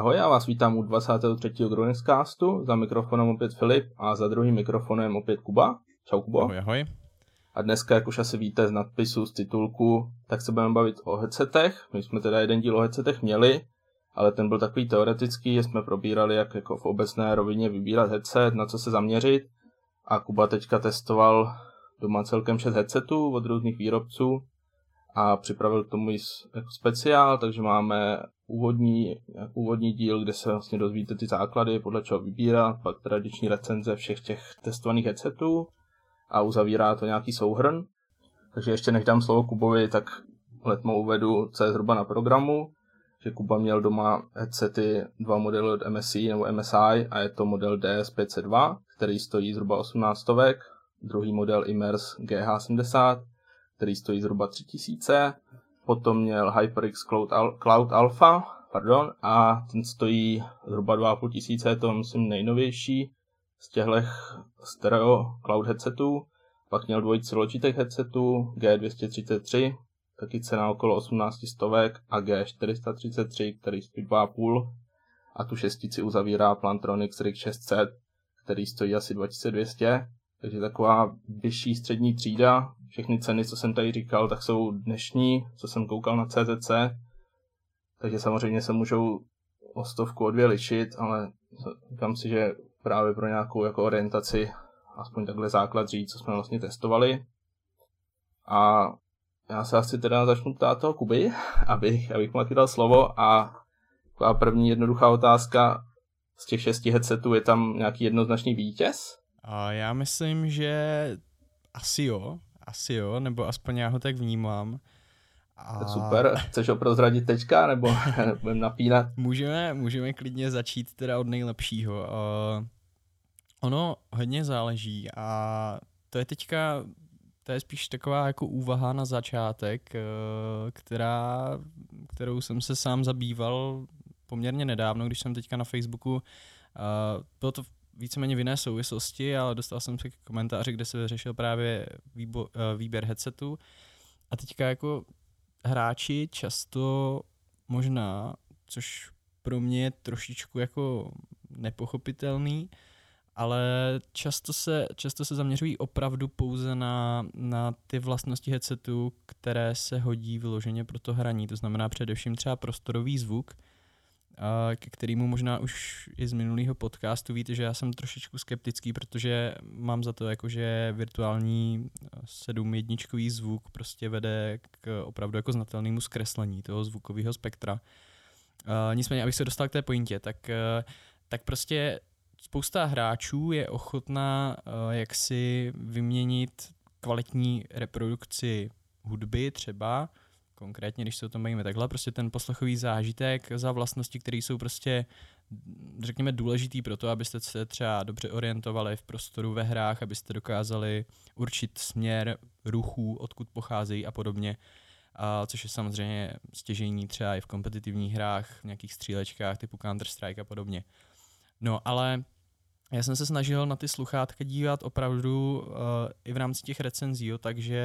Ahoj, já vás vítám u 23. Groningscastu, za mikrofonem opět Filip a za druhým mikrofonem opět Kuba. Čau Kubo. Ahoj, ahoj. A dneska, jak už asi víte z nadpisu, z titulku, tak se budeme bavit o headsetech. My jsme teda jeden díl o headsetech měli, ale ten byl takový teoretický, že jsme probírali, jak jako v obecné rovině vybírat headset, na co se zaměřit. A Kuba teďka testoval doma celkem 6 headsetů od různých výrobců a připravil k tomu i jako speciál, takže máme úvodní, úvodní díl, kde se vlastně dozvíte ty základy, podle čeho vybírat, pak tradiční recenze všech těch testovaných headsetů a uzavírá to nějaký souhrn. Takže ještě než dám slovo Kubovi, tak letmo uvedu, co je zhruba na programu, že Kuba měl doma headsety dva modely od MSI nebo MSI a je to model DS502, který stojí zhruba 18 stovek, druhý model Immers GH70, který stojí zhruba 3000, potom měl HyperX Cloud, Al- Cloud Alpha, pardon, a ten stojí zhruba 2,5 tisíce, to myslím nejnovější z těchto stereo cloud headsetů. Pak měl dvojici Logitech headsetů G233, taky cena okolo 18 stovek a G433, který stojí 2,5 a tu šestici uzavírá Plantronics RIG 600, který stojí asi 2200, takže taková vyšší střední třída. Všechny ceny, co jsem tady říkal, tak jsou dnešní, co jsem koukal na CZC, takže samozřejmě se můžou o stovku o dvě lišit, ale říkám si, že právě pro nějakou jako orientaci aspoň takhle základ říct, co jsme vlastně testovali. A já se asi teda začnu ptát toho Kuby, abych, abych mu dal slovo a taková první jednoduchá otázka, z těch šesti headsetů je tam nějaký jednoznačný vítěz? A já myslím, že asi jo, asi jo, nebo aspoň já ho tak vnímám. A... Super, chceš ho prozradit teďka, nebo budeme napínat? Můžeme, můžeme klidně začít teda od nejlepšího. Uh, ono hodně záleží a to je teďka, to je spíš taková jako úvaha na začátek, uh, která, kterou jsem se sám zabýval poměrně nedávno, když jsem teďka na Facebooku, uh, bylo to víceméně v jiné souvislosti, ale dostal jsem se k komentáři, kde se řešil právě výbo, uh, výběr headsetu a teďka jako hráči často možná, což pro mě je trošičku jako nepochopitelný, ale často se, často se zaměřují opravdu pouze na, na ty vlastnosti headsetu, které se hodí vyloženě pro to hraní. To znamená především třeba prostorový zvuk, ke kterému možná už i z minulého podcastu víte, že já jsem trošičku skeptický, protože mám za to, jako, že virtuální 7 jedničkový zvuk prostě vede k opravdu jako znatelnému zkreslení toho zvukového spektra. Nicméně, abych se dostal k té pointě, tak, uh, tak prostě spousta hráčů je ochotná uh, jaksi vyměnit kvalitní reprodukci hudby třeba, konkrétně, když se o tom bavíme takhle, prostě ten poslechový zážitek za vlastnosti, které jsou prostě řekněme důležitý pro to, abyste se třeba dobře orientovali v prostoru ve hrách, abyste dokázali určit směr ruchů, odkud pocházejí a podobně. A což je samozřejmě stěžení třeba i v kompetitivních hrách, v nějakých střílečkách typu Counter-Strike a podobně. No ale já jsem se snažil na ty sluchátka dívat opravdu uh, i v rámci těch recenzí, jo, takže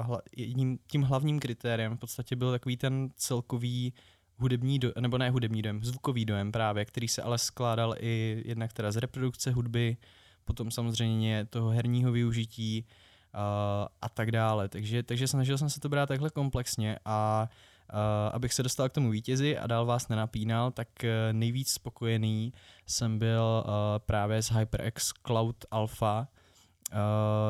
uh, hla, jedním, tím hlavním kritériem v podstatě byl takový ten celkový hudební, do, nebo ne hudební dojem, zvukový dojem právě, který se ale skládal i jednak teda z reprodukce hudby, potom samozřejmě toho herního využití uh, a tak dále. Takže, takže snažil jsem se to brát takhle komplexně a uh, abych se dostal k tomu vítězi a dál vás nenapínal, tak uh, nejvíc spokojený jsem byl uh, právě s HyperX Cloud Alpha.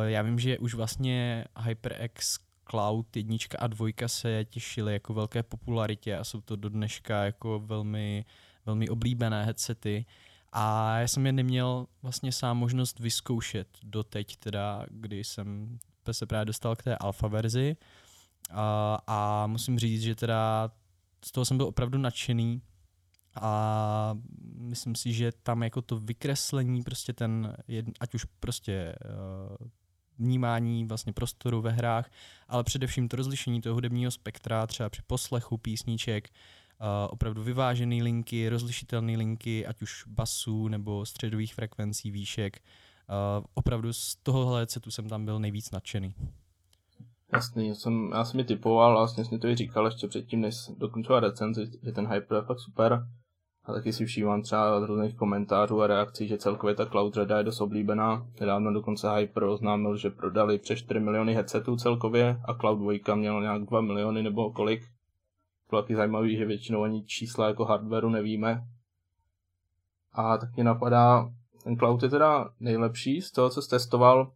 Já vím, že už vlastně HyperX Cloud jednička a dvojka se těšily jako velké popularitě a jsou to do dneška jako velmi, velmi oblíbené headsety. A já jsem je neměl vlastně sám možnost vyzkoušet doteď, teda, kdy jsem se právě dostal k té alfa verzi. Uh, a, musím říct, že teda z toho jsem byl opravdu nadšený a myslím si, že tam jako to vykreslení, prostě ten, ať už prostě uh, vnímání vlastně prostoru ve hrách, ale především to rozlišení toho hudebního spektra, třeba při poslechu písniček, uh, opravdu vyvážené linky, rozlišitelné linky, ať už basů nebo středových frekvencí, výšek. Uh, opravdu z tohohle setu jsem tam byl nejvíc nadšený. Jasný, jsem, já jsem mi typoval a vlastně jsem to i říkal ještě předtím, než dokončoval recenzi, že ten Hyper je fakt super. A taky si všímám třeba od různých komentářů a reakcí, že celkově ta Cloud Řada je dost oblíbená. Nedávno dokonce Hyper oznámil, že prodali přes 4 miliony headsetů celkově a Cloud 2 měl nějak 2 miliony nebo kolik. Bylo taky zajímavý, že většinou ani čísla jako hardwareu nevíme. A tak mě napadá, ten Cloud je teda nejlepší z toho, co jsi testoval.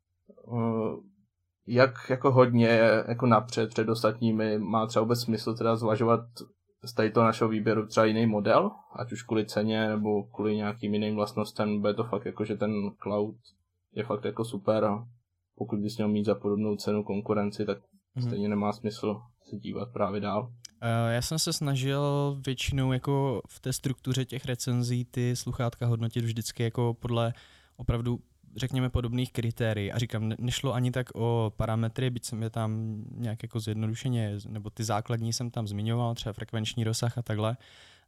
Eh, jak jako hodně jako napřed před ostatními má třeba vůbec smysl teda zvažovat z tady toho našeho výběru třeba jiný model, ať už kvůli ceně nebo kvůli nějakým jiným vlastnostem, bude to fakt jako, že ten cloud je fakt jako super a pokud bys měl mít za podobnou cenu konkurenci, tak hmm. stejně nemá smysl se dívat právě dál. Já jsem se snažil většinou jako v té struktuře těch recenzí ty sluchátka hodnotit vždycky jako podle opravdu řekněme, podobných kritérií. A říkám, nešlo ani tak o parametry, byť jsem je tam nějak jako zjednodušeně, nebo ty základní jsem tam zmiňoval, třeba frekvenční rozsah a takhle.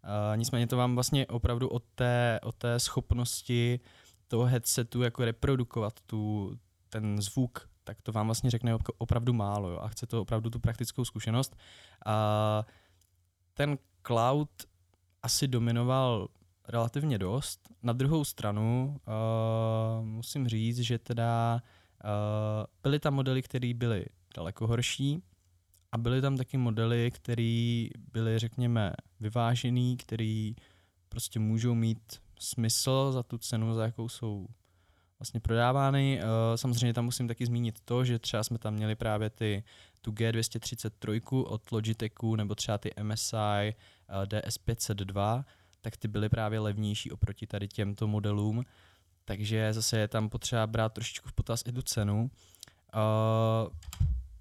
Uh, nicméně to vám vlastně opravdu o té, o té schopnosti toho headsetu jako reprodukovat tu, ten zvuk, tak to vám vlastně řekne opravdu málo jo, a chce to opravdu tu praktickou zkušenost. Uh, ten cloud asi dominoval relativně dost. Na druhou stranu uh, musím říct, že teda uh, byly tam modely, které byly daleko horší a byly tam taky modely, které byly, řekněme, vyvážený, které prostě můžou mít smysl za tu cenu, za jakou jsou vlastně prodávány. Uh, samozřejmě tam musím taky zmínit to, že třeba jsme tam měli právě ty tu G233 od Logitechu nebo třeba ty MSI uh, DS502, tak ty byly právě levnější oproti tady těmto modelům, takže zase je tam potřeba brát trošičku v potaz i tu cenu. Uh,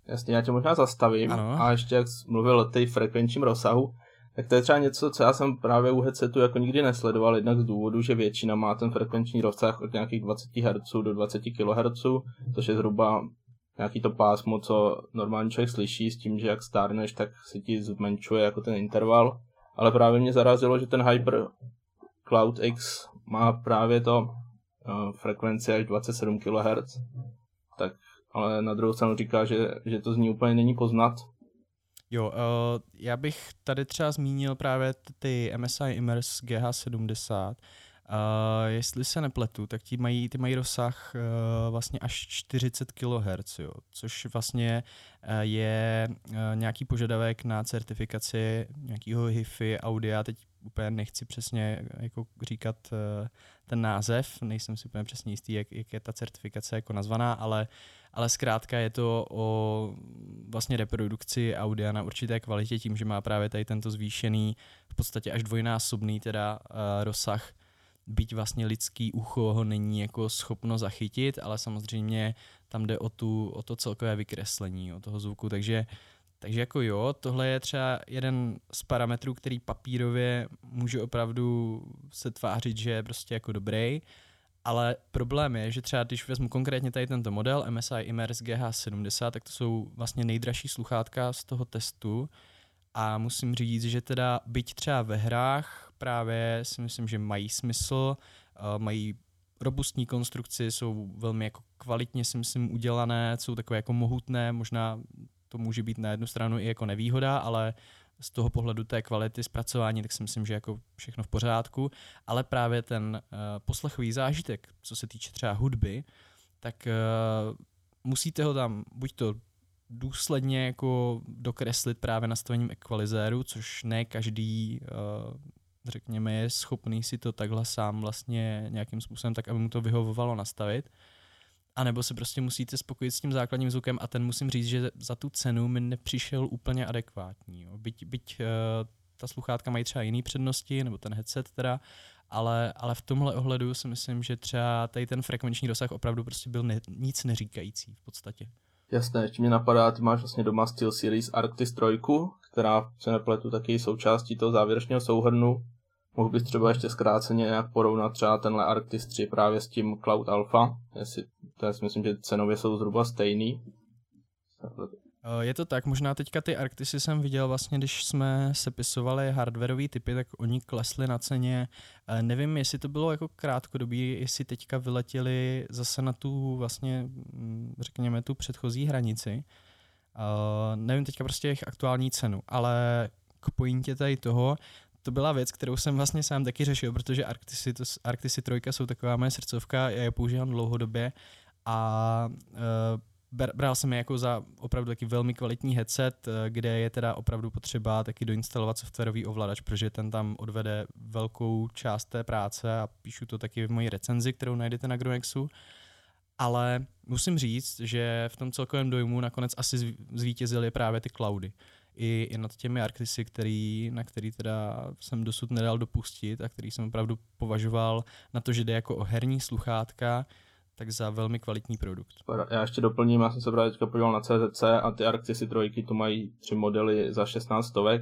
Jasně, já tě možná zastavím ano. a ještě jak jsi mluvil o té frekvenčním rozsahu, tak to je třeba něco, co já jsem právě u headsetu jako nikdy nesledoval, jednak z důvodu, že většina má ten frekvenční rozsah od nějakých 20 Hz do 20 kHz, což je zhruba nějaký to pásmo, co normální člověk slyší s tím, že jak stárneš, tak se ti zmenšuje jako ten interval ale právě mě zarazilo, že ten Hyper Cloud X má právě to uh, frekvenci až 27 kHz, tak ale na druhou stranu říká, že, že to z ní úplně není poznat. Jo, uh, já bych tady třeba zmínil právě ty MSI Immers GH70, Jestli se nepletu, tak ti mají, ty mají rozsah uh, vlastně až 40 kHz, jo, což vlastně uh, je uh, nějaký požadavek na certifikaci nějakého HIFI audia. Teď úplně nechci přesně jako říkat uh, ten název, nejsem si úplně přesně jistý, jak, jak je ta certifikace jako nazvaná, ale, ale zkrátka je to o vlastně reprodukci audia na určité kvalitě tím, že má právě tady tento zvýšený, v podstatě až dvojnásobný teda uh, rozsah byť vlastně lidský ucho ho není jako schopno zachytit, ale samozřejmě tam jde o, tu, o to celkové vykreslení, o toho zvuku, takže takže jako jo, tohle je třeba jeden z parametrů, který papírově může opravdu se tvářit, že je prostě jako dobrý, ale problém je, že třeba když vezmu konkrétně tady tento model MSI Immers GH70, tak to jsou vlastně nejdražší sluchátka z toho testu. A musím říct, že teda byť třeba ve hrách právě si myslím, že mají smysl, uh, mají robustní konstrukci, jsou velmi jako kvalitně si myslím udělané, jsou takové jako mohutné, možná to může být na jednu stranu i jako nevýhoda, ale z toho pohledu té kvality zpracování, tak si myslím, že jako všechno v pořádku, ale právě ten uh, poslechový zážitek, co se týče třeba hudby, tak uh, musíte ho tam buď to důsledně jako dokreslit právě nastavením ekvalizéru, což ne každý řekněme, je schopný si to takhle sám vlastně nějakým způsobem tak, aby mu to vyhovovalo nastavit. A nebo se prostě musíte spokojit s tím základním zvukem a ten musím říct, že za tu cenu mi nepřišel úplně adekvátní. Jo. Byť, byť uh, ta sluchátka mají třeba jiné přednosti, nebo ten headset teda, ale, ale v tomhle ohledu si myslím, že třeba tady ten frekvenční rozsah opravdu prostě byl ne, nic neříkající v podstatě. Jasné, ještě mě napadá, ty máš vlastně doma SteelSeries Arctis 3, která se nepletu taky součástí toho závěrečného souhrnu. Mohl bys třeba ještě zkráceně nějak porovnat třeba tenhle Arctis 3 právě s tím Cloud Alpha, jestli, to já si myslím, že cenově jsou zhruba stejný. Eh, je to tak, možná teďka ty Arctisy jsem viděl vlastně, když jsme sepisovali hardwareové typy, tak oni klesli na ceně. Eh, nevím, jestli to bylo jako krátkodobí, jestli teďka vyletěli zase na tu vlastně, mm, řekněme, tu předchozí hranici. Uh, nevím teďka prostě jejich aktuální cenu, ale k pointě tady toho, to byla věc, kterou jsem vlastně sám taky řešil, protože Arctisy, to, Arctisy 3 jsou taková moje srdcovka, já je používám dlouhodobě a uh, bral jsem je jako za opravdu taky velmi kvalitní headset, eh, kde je teda opravdu potřeba taky doinstalovat softwarový ovladač, protože ten tam odvede velkou část té práce a píšu to taky v mojí recenzi, kterou najdete na Growexu. Ale musím říct, že v tom celkovém dojmu nakonec asi zvítězily právě ty cloudy. I, i nad těmi Arctisy, který, na který teda jsem dosud nedal dopustit a který jsem opravdu považoval na to, že jde jako o herní sluchátka, tak za velmi kvalitní produkt. Já ještě doplním, já jsem se právě teďka podíval na CZC a ty Arctisy trojky tu mají tři modely za 16 stovek.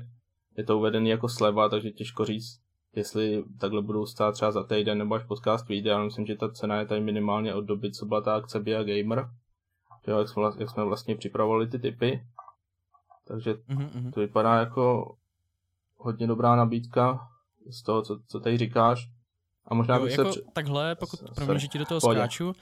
Je to uvedený jako sleva, takže těžko říct, jestli takhle budou stát třeba za týden nebo až podcast vyjde, ale myslím, že ta cena je tady minimálně od doby, co byla ta akce Bia Gamer. Jo, jak, jsme, jak jsme vlastně připravovali ty typy. Takže mm-hmm. to vypadá jako hodně dobrá nabídka z toho, co, co tady říkáš. A možná jo, bych jako se... takhle, pokud, promiň, že ti do toho Pohodě. skáču, uh,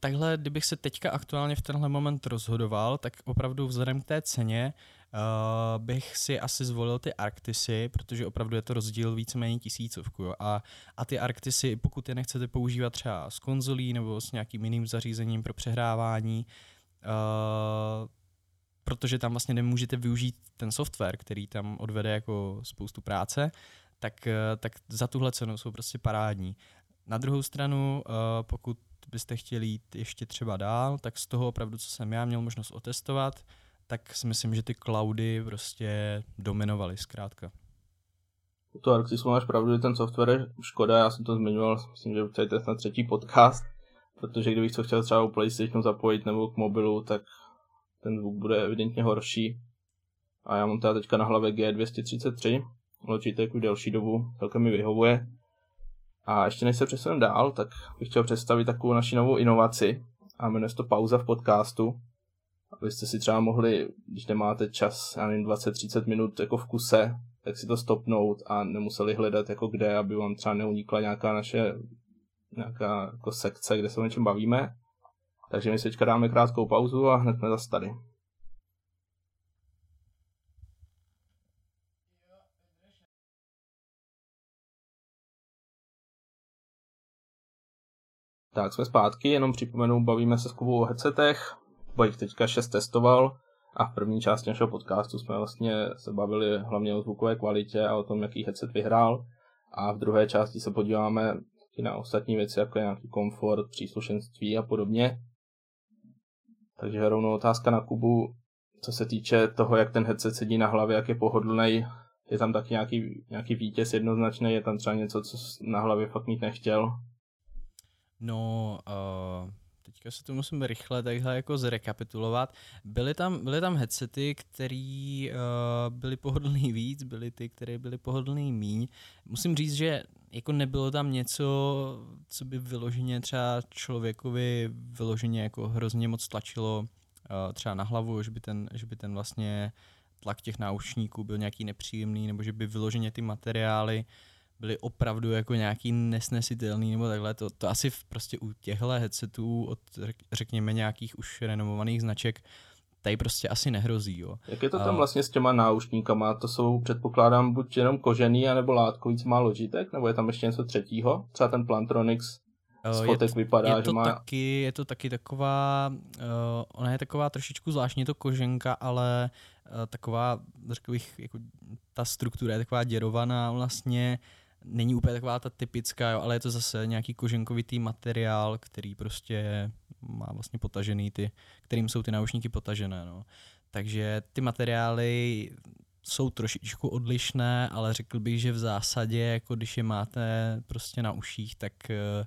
takhle, kdybych se teďka aktuálně v tenhle moment rozhodoval, tak opravdu vzhledem k té ceně uh, bych si asi zvolil ty Arctisy, protože opravdu je to rozdíl víceméně tisícovku. Jo. A, a ty Arctisy, pokud je nechcete používat třeba s konzolí nebo s nějakým jiným zařízením pro přehrávání, uh, protože tam vlastně nemůžete využít ten software, který tam odvede jako spoustu práce, tak, eh, tak za tuhle cenu jsou prostě parádní. Na druhou stranu, eh, pokud byste chtěli jít ještě třeba dál, tak z toho opravdu, co jsem já měl možnost otestovat, tak si myslím, že ty cloudy prostě dominovaly zkrátka. Toho Arxisu máš pravdu, že ten software je škoda, já jsem to zmiňoval, myslím, že to je na třetí podcast, protože kdybych to chtěl třeba u PlayStationu zapojit nebo k mobilu, tak ten zvuk bude evidentně horší. A já mám teda teďka na hlavě G233, Logitech už delší dobu, celkem mi vyhovuje. A ještě než se přesunu dál, tak bych chtěl představit takovou naši novou inovaci a jmenuje se to pauza v podcastu. Abyste si třeba mohli, když nemáte čas, já nevím, 20-30 minut jako v kuse, tak si to stopnout a nemuseli hledat jako kde, aby vám třeba neunikla nějaká naše nějaká jako sekce, kde se o něčem bavíme. Takže my si teďka dáme krátkou pauzu a hned jsme zase tady. Tak jsme zpátky, jenom připomenu, bavíme se s Kubou o headsetech, Kuba jich teďka šest testoval a v první části našeho podcastu jsme vlastně se bavili hlavně o zvukové kvalitě a o tom, jaký headset vyhrál a v druhé části se podíváme i na ostatní věci, jako je nějaký komfort, příslušenství a podobně. Takže rovnou otázka na Kubu, co se týče toho, jak ten headset sedí na hlavě, jak je pohodlný, je tam taky nějaký, nějaký vítěz jednoznačný, je tam třeba něco, co na hlavě fakt mít nechtěl? No, uh, teďka se to musím rychle takhle jako zrekapitulovat. Byly tam, byly tam headsety, které uh, byly pohodlný víc, byly ty, které byly pohodlný míň. Musím říct, že jako nebylo tam něco, co by vyloženě třeba člověkovi vyloženě jako hrozně moc tlačilo uh, třeba na hlavu, že by ten, že by ten vlastně tlak těch náušníků byl nějaký nepříjemný, nebo že by vyloženě ty materiály uh, byly opravdu jako nějaký nesnesitelný nebo takhle, to, to asi v, prostě u těchto headsetů od řekněme nějakých už renomovaných značek tady prostě asi nehrozí. Jo. Jak je to tam vlastně s těma náušníkama? To jsou, předpokládám, buď jenom kožený, anebo látkový, co má Logitech, nebo je tam ještě něco třetího? Třeba ten Plantronix z fotek je, vypadá, je to že má... Taky, je to taky taková, uh, ona je taková trošičku zvláštní to koženka, ale uh, taková, řekl bych, jako ta struktura je taková děrovaná vlastně, není úplně taková ta typická, jo, ale je to zase nějaký koženkovitý materiál, který prostě má vlastně potažený ty, kterým jsou ty náušníky potažené. No. Takže ty materiály jsou trošičku odlišné, ale řekl bych, že v zásadě, jako když je máte prostě na uších, tak uh,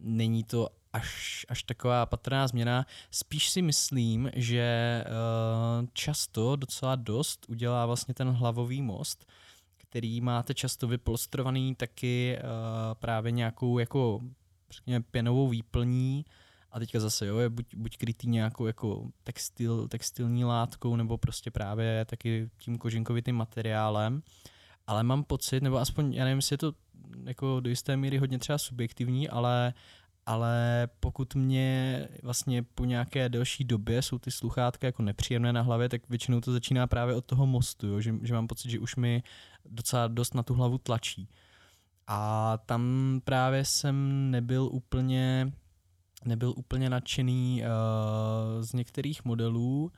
není to až, až taková patrná změna. Spíš si myslím, že uh, často docela dost udělá vlastně ten hlavový most, který máte často vyplostrovaný taky uh, právě nějakou jako řekněme pěnovou výplní. A teďka zase jo, je buď, buď krytý nějakou jako textil, textilní látkou nebo prostě právě taky tím kožinkovitým materiálem, ale mám pocit, nebo aspoň, já nevím, jestli je to jako do jisté míry hodně třeba subjektivní, ale ale pokud mě vlastně po nějaké delší době jsou ty sluchátka jako nepříjemné na hlavě, tak většinou to začíná právě od toho mostu, jo? Že, že mám pocit, že už mi docela dost na tu hlavu tlačí. A tam právě jsem nebyl úplně nebyl úplně nadšený uh, z některých modelů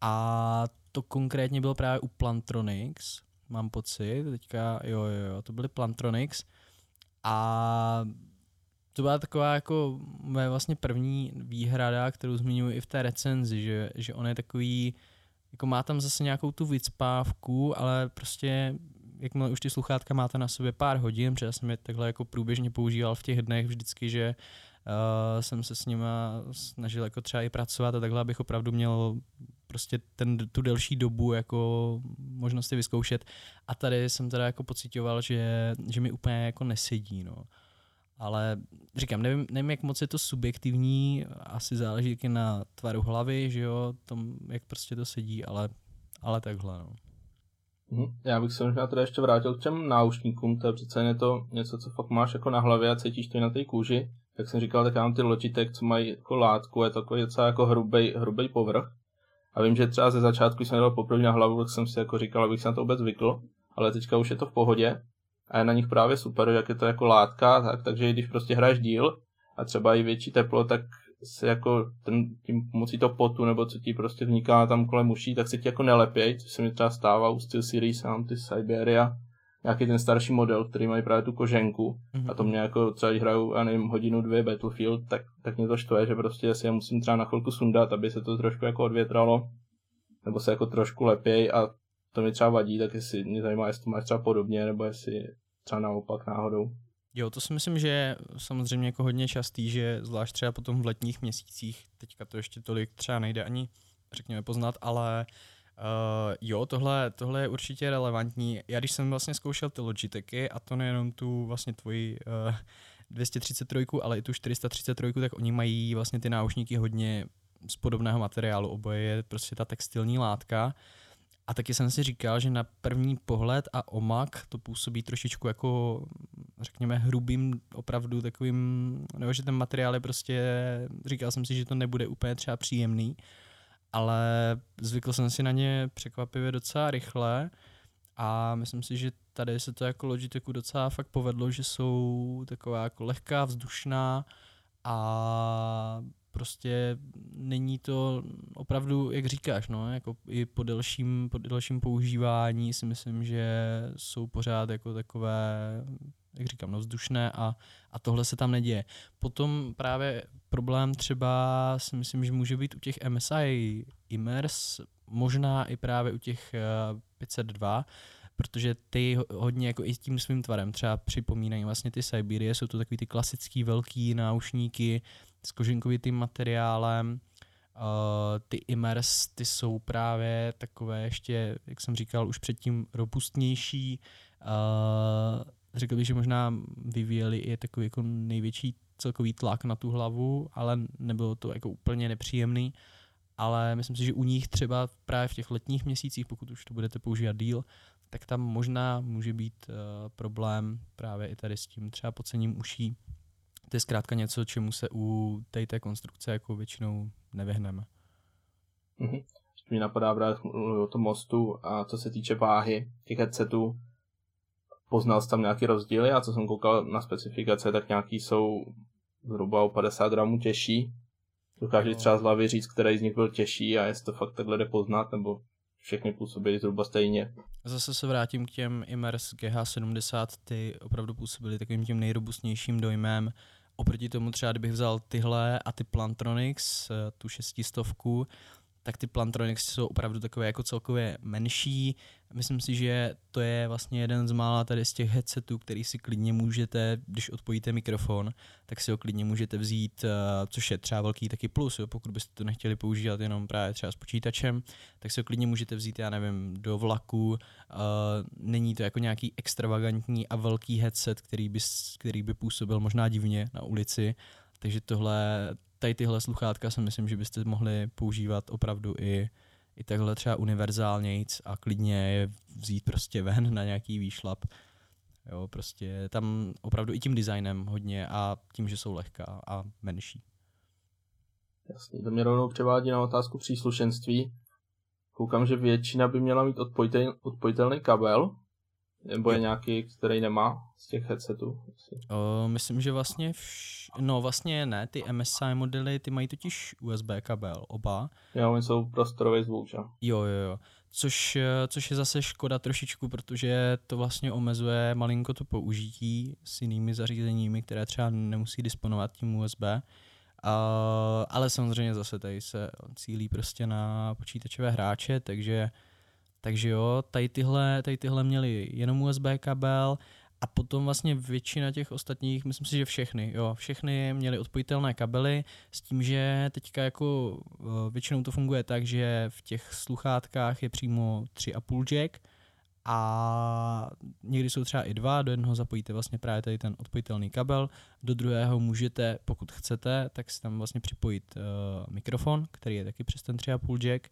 a to konkrétně bylo právě u Plantronics, mám pocit, teďka jo, jo, jo, to byly Plantronics a to byla taková jako moje vlastně první výhrada, kterou zmiňuji i v té recenzi, že, že on je takový, jako má tam zase nějakou tu vycpávku, ale prostě jakmile už ty sluchátka máte na sobě pár hodin, protože já jsem je takhle jako průběžně používal v těch dnech vždycky, že uh, jsem se s nima snažil jako třeba i pracovat a takhle, abych opravdu měl prostě ten, tu delší dobu jako možnosti vyzkoušet. A tady jsem teda jako pocitoval, že, že mi úplně jako nesedí, no. Ale říkám, nevím, nevím, jak moc je to subjektivní, asi záleží taky na tvaru hlavy, že jo, tom, jak prostě to sedí, ale, ale takhle, no. Mhm. Já bych se možná teda ještě vrátil k těm náušníkům, to je přece je to něco, co fakt máš jako na hlavě a cítíš to i na té kůži. Jak jsem říkal, tak já mám ty Logitech, co mají jako látku, je to takový docela jako hrubý, hrubý povrch. A vím, že třeba ze začátku, jsem dal poprvé na hlavu, tak jsem si jako říkal, abych se na to vůbec zvykl, ale teďka už je to v pohodě a je na nich právě super, jak je to jako látka, tak, takže když prostě hraješ díl a třeba i větší teplo, tak se jako ten, tím pomocí toho potu, nebo co ti prostě vzniká tam kolem uší, tak se ti jako nelepěj, což se mi třeba stává u Steel Series, mám ty Siberia, nějaký ten starší model, který mají právě tu koženku mm-hmm. a to mě jako třeba když hraju, já nevím, hodinu, dvě Battlefield, tak, tak mě to štve, že prostě si je musím třeba na chvilku sundat, aby se to trošku jako odvětralo, nebo se jako trošku lepěj a to mi třeba vadí, tak jestli mě zajímá, jestli to máš třeba podobně, nebo jestli třeba naopak náhodou. Jo, to si myslím, že je samozřejmě jako hodně častý, že zvlášť třeba potom v letních měsících, teďka to ještě tolik třeba nejde ani, řekněme, poznat, ale uh, jo, tohle, tohle je určitě relevantní. Já když jsem vlastně zkoušel ty Logitechy, a to nejenom tu vlastně tvoji uh, 233, ale i tu 433, tak oni mají vlastně ty náušníky hodně z podobného materiálu. Oboje je prostě ta textilní látka. A taky jsem si říkal, že na první pohled a omak to působí trošičku jako, řekněme, hrubým, opravdu takovým, nebo že ten materiál je prostě, říkal jsem si, že to nebude úplně třeba příjemný, ale zvykl jsem si na ně překvapivě docela rychle a myslím si, že tady se to jako Logitechu docela fakt povedlo, že jsou taková jako lehká, vzdušná a prostě není to opravdu, jak říkáš, no, jako i po delším, po delším používání si myslím, že jsou pořád jako takové, jak říkám, no, vzdušné a, a tohle se tam neděje. Potom právě problém třeba si myslím, že může být u těch MSI Immers, možná i právě u těch 502, eh, protože ty hodně jako i tím svým tvarem třeba připomínají vlastně ty Siberie, jsou to takový ty klasický velký náušníky, s kožinkovitým materiálem. Uh, ty Immers, ty jsou právě takové ještě, jak jsem říkal, už předtím robustnější. Uh, řekl bych, že možná vyvíjeli i takový jako největší celkový tlak na tu hlavu, ale nebylo to jako úplně nepříjemný. Ale myslím si, že u nich třeba právě v těch letních měsících, pokud už to budete používat díl, tak tam možná může být uh, problém právě i tady s tím třeba pocením uší, to je zkrátka něco, čemu se u té, té konstrukce jako většinou nevyhneme. Mm-hmm. Mi napadá právě o tom mostu a co se týče váhy těch headsetů, poznal jsi tam nějaký rozdíly a co jsem koukal na specifikace, tak nějaký jsou zhruba o 50 gramů těžší. Dokážeš třeba z hlavy říct, který z nich byl těžší a jestli to fakt takhle jde poznat, nebo všechny působily zhruba stejně. Zase se vrátím k těm Immers GH70, ty opravdu působily takovým tím nejrobustnějším dojmem oproti tomu třeba, kdybych vzal tyhle a ty Plantronics, eh, tu šestistovku, tak ty Plantronics jsou opravdu takové jako celkově menší. Myslím si, že to je vlastně jeden z mála tady z těch headsetů, který si klidně můžete, když odpojíte mikrofon, tak si ho klidně můžete vzít, eh, což je třeba velký taky plus, jo, pokud byste to nechtěli používat jenom právě třeba s počítačem, tak si ho klidně můžete vzít, já nevím, do vlaku. Uh, není to jako nějaký extravagantní a velký headset, který by, který by působil možná divně na ulici, takže tohle tady tyhle sluchátka si myslím, že byste mohli používat opravdu i, i takhle třeba univerzálnějc a klidně je vzít prostě ven na nějaký výšlap Jo, prostě tam opravdu i tím designem hodně a tím, že jsou lehká a menší. Jasně, to mě rovnou převádí na otázku příslušenství. Koukám, že většina by měla mít odpojitel, odpojitelný kabel, nebo je nějaký, který nemá z těch headsetů? O, myslím, že vlastně, vš... no vlastně ne, ty MSI modely, ty mají totiž USB kabel, oba. Jo, oni jsou prostorový zvuk, že? Jo, jo, jo. Což, což je zase škoda trošičku, protože to vlastně omezuje malinko to použití s jinými zařízeními, které třeba nemusí disponovat tím USB. Uh, ale samozřejmě zase tady se cílí prostě na počítačové hráče, takže, takže jo, tady tyhle, tady tyhle měli jenom USB kabel a potom vlastně většina těch ostatních, myslím si, že všechny, jo, všechny měly odpojitelné kabely s tím, že teďka jako většinou to funguje tak, že v těch sluchátkách je přímo 3,5 jack, a někdy jsou třeba i dva, do jednoho zapojíte vlastně právě tady ten odpojitelný kabel, do druhého můžete, pokud chcete, tak si tam vlastně připojit uh, mikrofon, který je taky přes ten 3,5 jack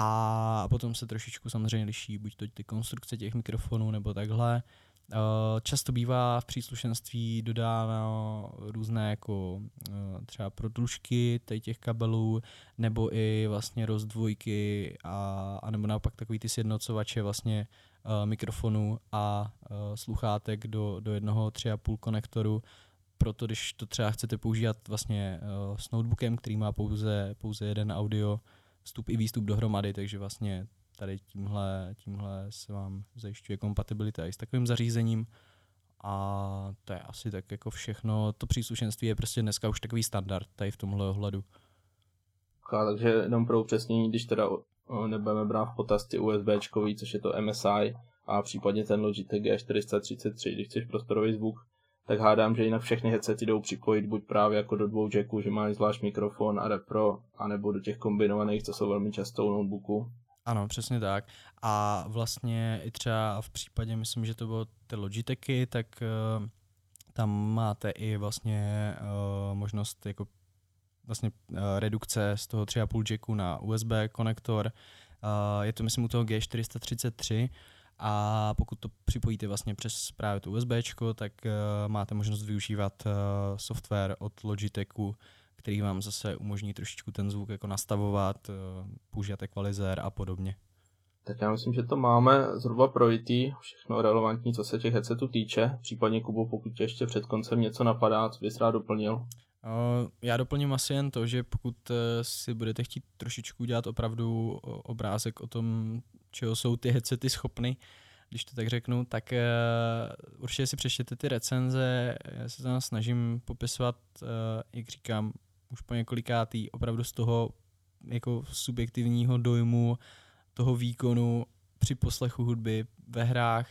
a potom se trošičku samozřejmě liší buď to ty konstrukce těch mikrofonů nebo takhle. Uh, často bývá v příslušenství dodáno různé jako uh, třeba prodlužky těch kabelů, nebo i vlastně rozdvojky a, a nebo naopak takový ty sjednocovače vlastně uh, mikrofonu a sluchátek do, do jednoho 3,5 konektoru. Proto když to třeba chcete používat vlastně s notebookem, který má pouze, pouze jeden audio vstup i výstup dohromady, takže vlastně tady tímhle, tímhle se vám zajišťuje kompatibilita i s takovým zařízením. A to je asi tak jako všechno. To příslušenství je prostě dneska už takový standard tady v tomhle ohledu. takže jenom pro upřesnění, když teda nebudeme brát v potaz ty USB, což je to MSI a případně ten Logitech G433, když chceš prostorový zvuk, tak hádám, že jinak všechny headsety jdou připojit buď právě jako do dvou jacků, že mají zvlášť mikrofon a repro, anebo do těch kombinovaných, co jsou velmi často u notebooku. Ano, přesně tak. A vlastně i třeba v případě, myslím, že to bylo ty Logitechy, tak uh, tam máte i vlastně uh, možnost jako vlastně uh, redukce z toho 3,5 jacku na USB konektor. Uh, je to myslím u toho G433 a pokud to připojíte vlastně přes právě to USB, tak uh, máte možnost využívat uh, software od Logitechu, který vám zase umožní trošičku ten zvuk jako nastavovat, uh, používat equalizer a podobně. Tak já myslím, že to máme zhruba projitý, všechno relevantní, co se těch headsetů týče. Případně, Kubo, pokud tě ještě před koncem něco napadá, co bys rád doplnil? Já doplním asi jen to, že pokud si budete chtít trošičku dělat opravdu obrázek o tom, čeho jsou ty headsety schopny, když to tak řeknu, tak uh, určitě si přečtěte ty recenze, já se tam snažím popisovat, uh, jak říkám, už po několikátý, opravdu z toho jako subjektivního dojmu, toho výkonu při poslechu hudby ve hrách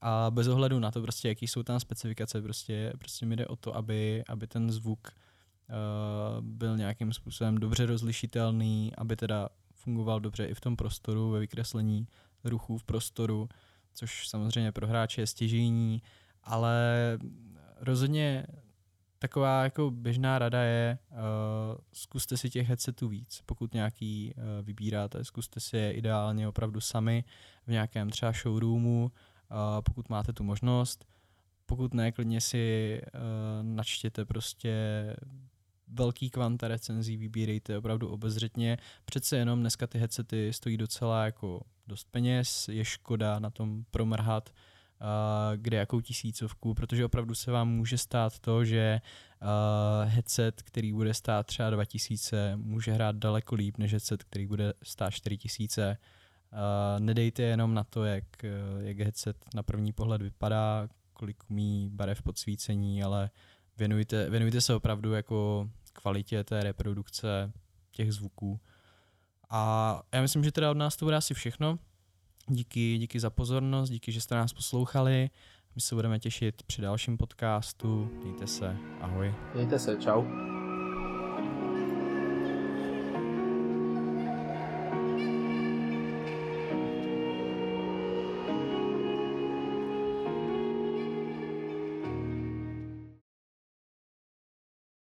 a bez ohledu na to prostě, jaký jsou tam specifikace, prostě, prostě mi jde o to, aby, aby ten zvuk uh, byl nějakým způsobem dobře rozlišitelný, aby teda fungoval dobře i v tom prostoru, ve vykreslení ruchů v prostoru, což samozřejmě pro hráče je stěžení, ale rozhodně taková jako běžná rada je, uh, zkuste si těch headsetů víc, pokud nějaký uh, vybíráte, zkuste si je ideálně opravdu sami v nějakém třeba showroomu, uh, pokud máte tu možnost, pokud ne, klidně si uh, načtěte prostě velký kvanta recenzí, vybírejte opravdu obezřetně. Přece jenom dneska ty headsety stojí docela jako dost peněz, je škoda na tom promrhat uh, kde jakou tisícovku, protože opravdu se vám může stát to, že uh, headset, který bude stát třeba 2000, může hrát daleko líp než headset, který bude stát 4000. Uh, nedejte jenom na to, jak, jak headset na první pohled vypadá, kolik umí barev podsvícení, ale věnujte, věnujte se opravdu jako kvalitě té reprodukce těch zvuků. A já myslím, že teda od nás to bude asi všechno. Díky, díky za pozornost, díky, že jste nás poslouchali. My se budeme těšit při dalším podcastu. Mějte se, ahoj. Mějte se, čau.